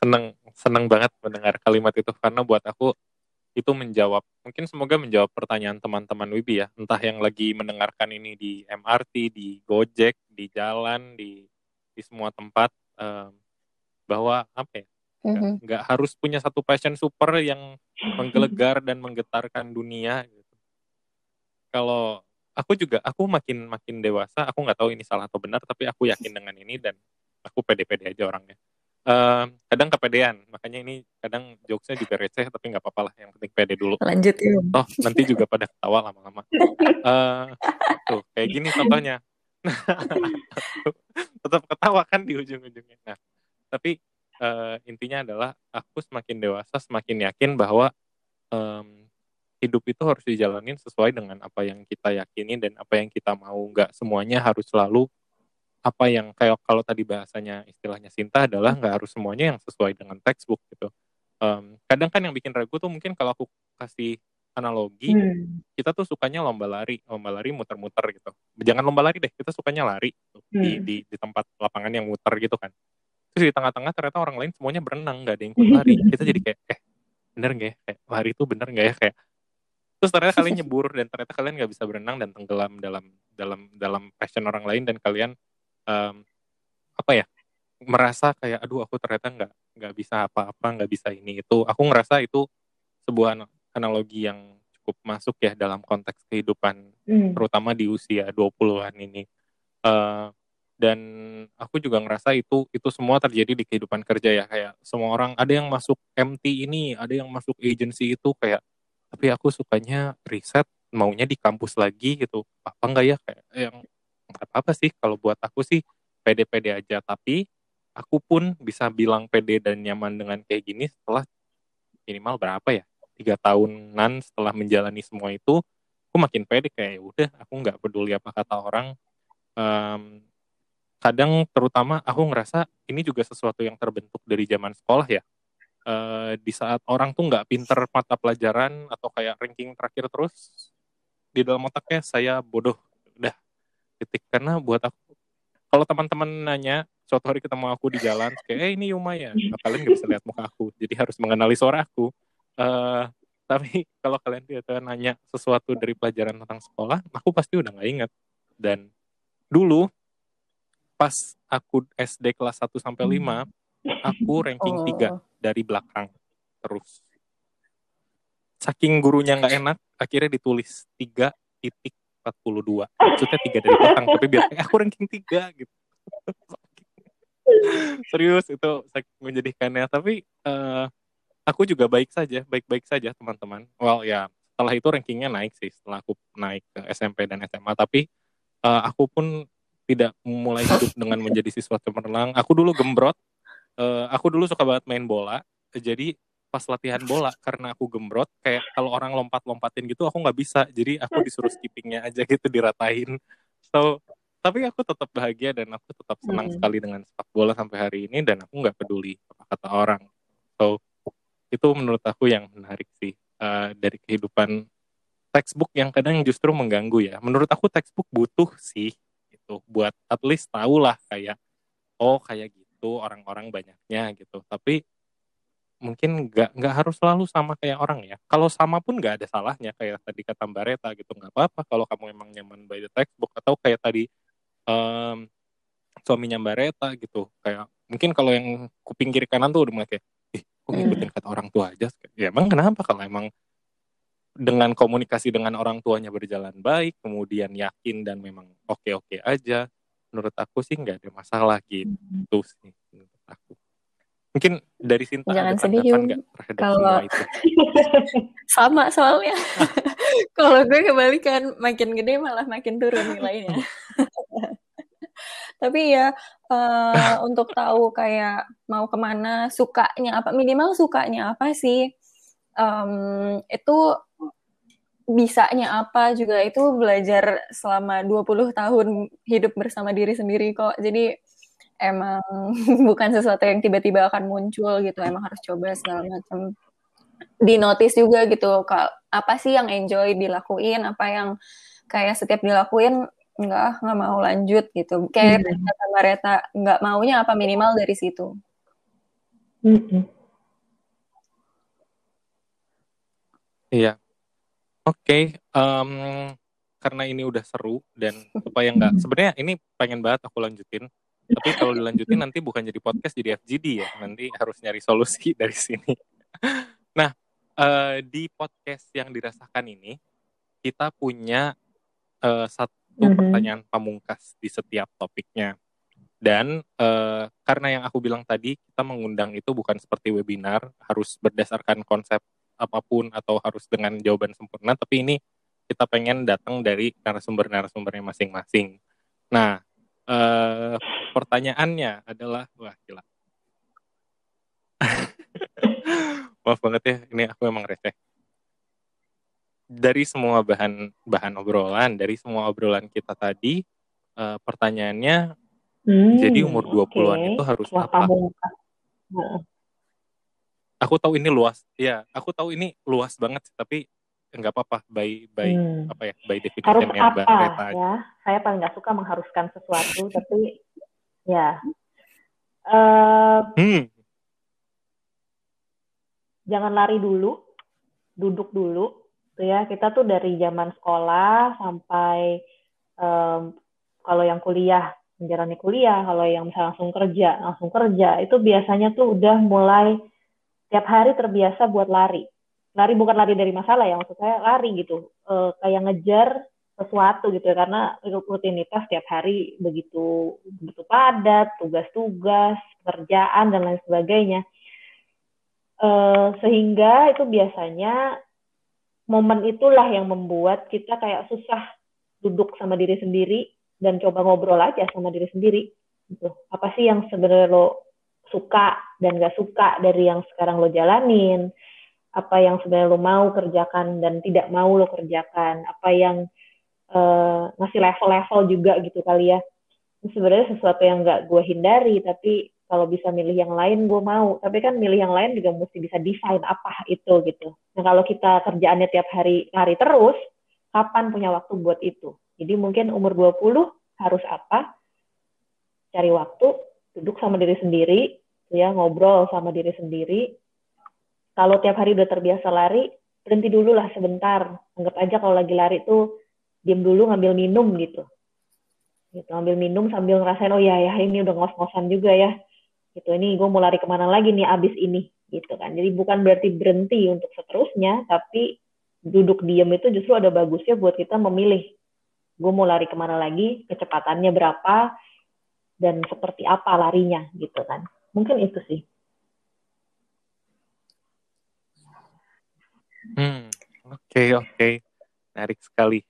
seneng seneng banget mendengar kalimat itu. Karena buat aku itu menjawab mungkin semoga menjawab pertanyaan teman-teman Wibi ya. Entah yang lagi mendengarkan ini di MRT di Gojek di jalan di di semua tempat um, bahwa apa ya mm-hmm. nggak harus punya satu passion super yang menggelegar dan menggetarkan dunia gitu. Kalau aku juga aku makin makin dewasa aku nggak tahu ini salah atau benar tapi aku yakin dengan ini dan aku pede-pede aja orangnya uh, kadang kepedean makanya ini kadang jokesnya juga receh tapi nggak apa-apa lah yang penting pede dulu. Lanjut ya oh nanti juga pada ketawa lama-lama. Uh, tuh kayak gini contohnya. Tetap ketawa kan di ujung-ujungnya. Nah tapi uh, intinya adalah aku semakin dewasa semakin yakin bahwa um, hidup itu harus dijalanin sesuai dengan apa yang kita yakini dan apa yang kita mau. Nggak semuanya harus selalu apa yang kayak kalau tadi bahasanya istilahnya Sinta adalah nggak harus semuanya yang sesuai dengan textbook gitu. Um, kadang kan yang bikin ragu tuh mungkin kalau aku kasih analogi, hmm. kita tuh sukanya lomba lari, lomba lari muter-muter gitu. Jangan lomba lari deh, kita sukanya lari gitu, hmm. di, di di tempat lapangan yang muter gitu kan. Terus di tengah-tengah ternyata orang lain semuanya berenang, nggak ada yang ikut lari. Kita jadi kayak, eh bener nggak ya? Kayak lari itu bener nggak ya? Kayak terus ternyata kalian nyebur dan ternyata kalian nggak bisa berenang dan tenggelam dalam dalam dalam passion orang lain dan kalian um, apa ya merasa kayak aduh aku ternyata nggak nggak bisa apa-apa nggak bisa ini. Itu aku ngerasa itu sebuah analogi yang cukup masuk ya dalam konteks kehidupan mm. terutama di usia 20-an ini. Uh, dan aku juga ngerasa itu itu semua terjadi di kehidupan kerja ya. Kayak semua orang ada yang masuk MT ini ada yang masuk agency itu kayak tapi aku sukanya riset maunya di kampus lagi gitu. Apa enggak ya? Kayak yang apa-apa sih. Kalau buat aku sih pede-pede aja. Tapi aku pun bisa bilang pede dan nyaman dengan kayak gini setelah minimal berapa ya? Tiga tahunan setelah menjalani semua itu aku makin pede kayak ya udah aku nggak peduli apa kata orang. Um, kadang terutama aku ngerasa ini juga sesuatu yang terbentuk dari zaman sekolah ya. Uh, di saat orang tuh nggak pinter mata pelajaran atau kayak ranking terakhir terus di dalam otaknya saya bodoh. Udah titik. Karena buat aku kalau teman-teman nanya suatu hari ketemu aku di jalan kayak eh ini Yuma ya? Nah, kalian nggak bisa lihat muka aku jadi harus mengenali suara aku. Uh, tapi kalau kalian tiba nanya sesuatu dari pelajaran tentang sekolah aku pasti udah nggak inget dan dulu pas aku SD kelas 1 sampai 5 Hmm. aku ranking Oh. 3 dari belakang terus. Saking gurunya nggak enak akhirnya ditulis 3 titik 42 maksudnya 3 dari belakang tapi biar kayak aku ranking 3 gitu. Serius itu menjadikannya tapi eh, aku juga baik saja baik-baik saja teman-teman. Well ya setelah itu rankingnya naik sih setelah aku naik ke SMP dan SMA tapi eh, aku pun tidak mulai hidup dengan menjadi siswa cemerlang. Aku dulu gembrot Eh, aku dulu suka banget main bola. Jadi pas latihan bola karena aku gembrot kayak kalau orang lompat-lompatin gitu aku nggak bisa. Jadi aku disuruh skippingnya aja gitu diratain. So tapi aku tetap bahagia dan aku tetap senang Hmm. sekali dengan sepak bola sampai hari ini dan aku nggak peduli apa kata orang. So itu menurut aku yang menarik sih eh, dari kehidupan textbook yang kadang justru mengganggu ya. Menurut aku textbook butuh sih itu buat at least tahu lah kayak oh kayak gitu orang-orang banyaknya gitu. Tapi mungkin nggak nggak harus selalu sama kayak orang ya. Kalau sama pun nggak ada salahnya kayak tadi kata Mbak Reta gitu nggak apa-apa kalau kamu emang nyaman by the textbook atau kayak tadi em, suaminya Mbak Reta gitu. Kayak mungkin kalau yang kuping kiri kanan tuh udah mulai kayak ih kok ngikutin kata orang tua aja? Ya emang kenapa? Kalau emang dengan komunikasi dengan orang tuanya berjalan baik kemudian yakin dan memang oke oke aja menurut aku sih nggak ada masalah gitu sih menurut aku mungkin dari Sinta Jangan ada sedih, nggak terhadap Kalau- semua itu Sama soalnya. Kalau gue kebalikan, makin gede malah makin turun nilainya. Tapi ya eh, untuk tahu kayak mau ke mana, sukanya apa, minimal sukanya apa sih, em, itu bisanya apa juga itu belajar selama 20 tahun hidup bersama diri sendiri kok. Jadi emang bukan sesuatu yang tiba-tiba akan muncul gitu, emang harus coba segala macam. Di notice juga gitu, kal- apa sih yang enjoy dilakuin, apa yang kayak setiap dilakuin nggak nggak mau lanjut gitu. Kayak Hmm. kata Mbak Reta, nggak maunya apa minimal dari situ. Mm-mm. Iya. Oke, em, karena ini udah seru dan supaya nggak sebenarnya ini pengen banget aku lanjutin. Tapi kalau dilanjutin nanti bukan jadi podcast jadi FGD ya. Nanti harus nyari solusi dari sini. Nah, eh, di podcast yang dirasakan ini kita punya eh, satu Mhm. pertanyaan pamungkas di setiap topiknya. Dan eh, karena yang aku bilang tadi kita mengundang itu bukan seperti webinar harus berdasarkan konsep apa pun atau harus dengan jawaban sempurna, tapi ini kita pengen datang dari narasumber-narasumbernya masing-masing. Nah, eh, pertanyaannya adalah, wah gila. Maaf banget ya, ini aku emang receh. Dari semua bahan bahan obrolan, dari semua obrolan kita tadi, eh, pertanyaannya, Hmm, jadi umur 20-an oke. itu harus Wah, apa? Aku tahu ini luas, ya, aku tahu ini luas banget, tapi nggak apa-apa, by by Hmm. apa ya, by Harus definition-nya Mbak apa Reta aja. ya? Saya paling nggak suka mengharuskan sesuatu, tapi ya. Eh, Hmm, jangan lari dulu, duduk dulu, tuh ya. Kita tuh dari zaman sekolah sampai em, kalau yang kuliah, menjalani kuliah, kalau yang misalnya langsung kerja, langsung kerja, itu biasanya tuh udah mulai tiap hari terbiasa buat lari. Lari bukan lari dari masalah ya, maksud saya lari gitu, Eh, kayak ngejar sesuatu gitu ya, karena rutinitas tiap hari begitu begitu padat, tugas-tugas, pekerjaan dan lain sebagainya. Eh, sehingga itu biasanya momen itulah yang membuat kita kayak susah duduk sama diri sendiri dan coba ngobrol aja sama diri sendiri gitu. Apa sih yang sebenarnya lo suka dan gak suka dari yang sekarang lo jalanin? Apa yang sebenarnya lo mau kerjakan dan tidak mau lo kerjakan? Apa yang eh, ngasih level-level juga gitu kali ya? Sebenarnya sesuatu yang gak gue hindari, tapi kalau bisa milih yang lain gue mau. Tapi kan milih yang lain juga mesti bisa define apa itu gitu. Nah kalau kita kerjaannya tiap hari lari terus, kapan punya waktu buat itu? Jadi mungkin umur 20 harus apa? Cari waktu, duduk sama diri sendiri, ya ngobrol sama diri sendiri. Kalau tiap hari udah terbiasa lari, berhenti dulu lah sebentar. Anggap aja kalau lagi lari tuh diem dulu ngambil minum gitu. gitu ambil minum sambil ngerasain oh ya ya ini udah ngos-ngosan juga ya. Gitu ini gue mau lari ke mana lagi nih abis ini? Gitu kan. Jadi bukan berarti berhenti untuk seterusnya tapi duduk diem itu justru ada bagusnya buat kita memilih gue mau lari ke mana lagi kecepatannya berapa dan seperti apa larinya gitu kan. Mungkin itu sih hmm oke okay, oke. Okay. menarik sekali.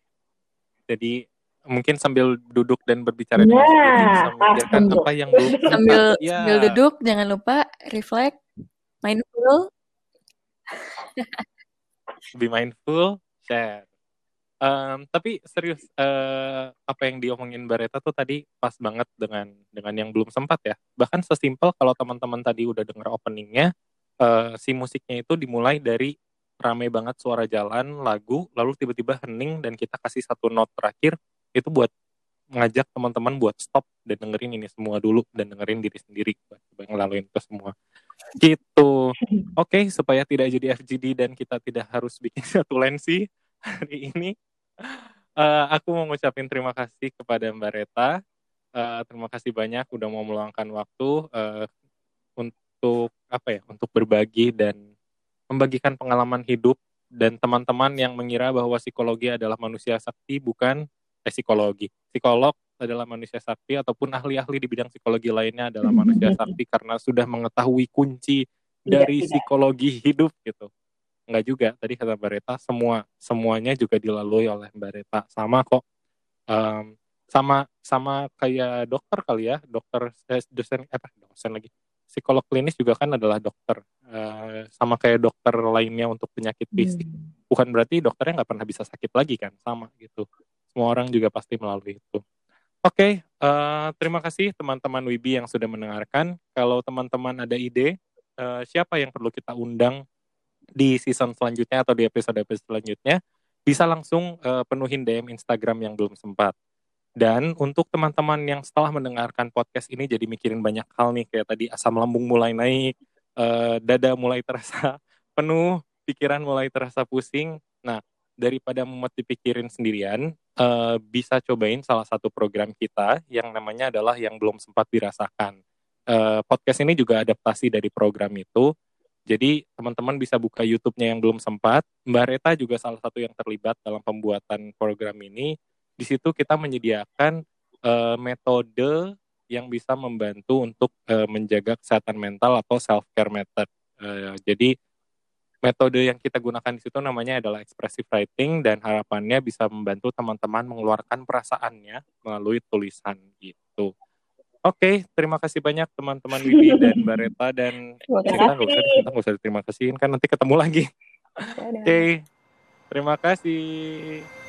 Jadi mungkin sambil duduk dan berbicara dengan ya, memikirkan apa yang belum sambil ya. sambil duduk jangan lupa reflect mindful. Be mindful share. Um, tapi serius uh, apa yang diomongin Bareta tuh tadi pas banget dengan dengan yang belum sempat ya. Bahkan sesimpel kalau teman-teman tadi udah denger openingnya uh, si musiknya itu dimulai dari rame banget suara jalan lagu lalu tiba-tiba hening dan kita kasih satu note terakhir itu buat ngajak teman-teman buat stop dan dengerin ini semua dulu dan dengerin diri sendiri coba ngelaluin itu semua. Gitu. Oke okay, supaya tidak jadi FGD dan kita tidak harus bikin satu lensi hari ini. Uh, aku mau ngucapin terima kasih kepada Mbak Reta. Uh, terima kasih banyak udah mau meluangkan waktu uh, untuk apa ya untuk berbagi dan membagikan pengalaman hidup dan teman-teman yang mengira bahwa psikologi adalah manusia sakti bukan eh, psikologi. Psikolog adalah manusia sakti ataupun ahli-ahli di bidang psikologi lainnya adalah manusia sakti karena sudah mengetahui kunci dari tidak, psikologi tidak. hidup gitu. Enggak juga, tadi kata Mbak Reta, semua semuanya juga dilalui oleh Mbak Reta. Sama kok. Um, sama sama kayak dokter kali ya, dokter eh, dosen apa dosen lagi. Psikolog klinis juga kan adalah dokter. Uh, sama kayak dokter lainnya untuk penyakit fisik. Hmm. Bukan berarti dokternya nggak pernah bisa sakit lagi kan, sama gitu semua orang juga pasti melalui itu. Oke, okay, uh, eh, terima kasih teman-teman Wibi yang sudah mendengarkan. Kalau teman-teman ada ide, uh, siapa yang perlu kita undang di season selanjutnya atau di episode-episode selanjutnya, bisa langsung uh, penuhin DM Instagram yang belum sempat. Dan untuk teman-teman yang setelah mendengarkan podcast ini jadi mikirin banyak hal nih, kayak tadi asam lambung mulai naik, uh, dada mulai terasa penuh, pikiran mulai terasa pusing. Nah, daripada mumet dipikirin sendirian, uh, bisa cobain salah satu program kita yang namanya adalah yang belum sempat dirasakan. Uh, podcast ini juga adaptasi dari program itu. Jadi teman-teman bisa buka YouTube-nya yang belum sempat. Mbak Reta juga salah satu yang terlibat dalam pembuatan program ini. Di situ kita menyediakan uh, metode yang bisa membantu untuk uh, menjaga kesehatan mental atau self care method. Uh, jadi metode yang kita gunakan di situ namanya adalah expressive writing dan harapannya bisa membantu teman-teman mengeluarkan perasaannya melalui tulisan gitu. Oke, okay, terima kasih banyak teman-teman Wibi dan Bareta dan kita nggak usah kita nggak usah terima kasih kan nanti ketemu lagi. Oke, okay, terima kasih.